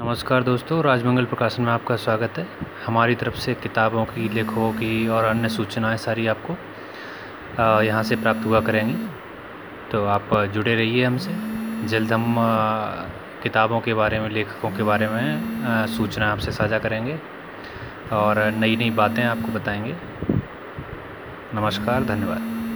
नमस्कार दोस्तों राजमंगल प्रकाशन में आपका स्वागत है। हमारी तरफ़ से किताबों की, लेखों की और अन्य सूचनाएँ सारी आपको यहाँ से प्राप्त हुआ करेंगी। तो आप जुड़े रहिए हमसे। जल्द हम किताबों के बारे में, लेखकों के बारे में सूचना आपसे साझा करेंगे और नई नई बातें आपको बताएँगे। नमस्कार, धन्यवाद।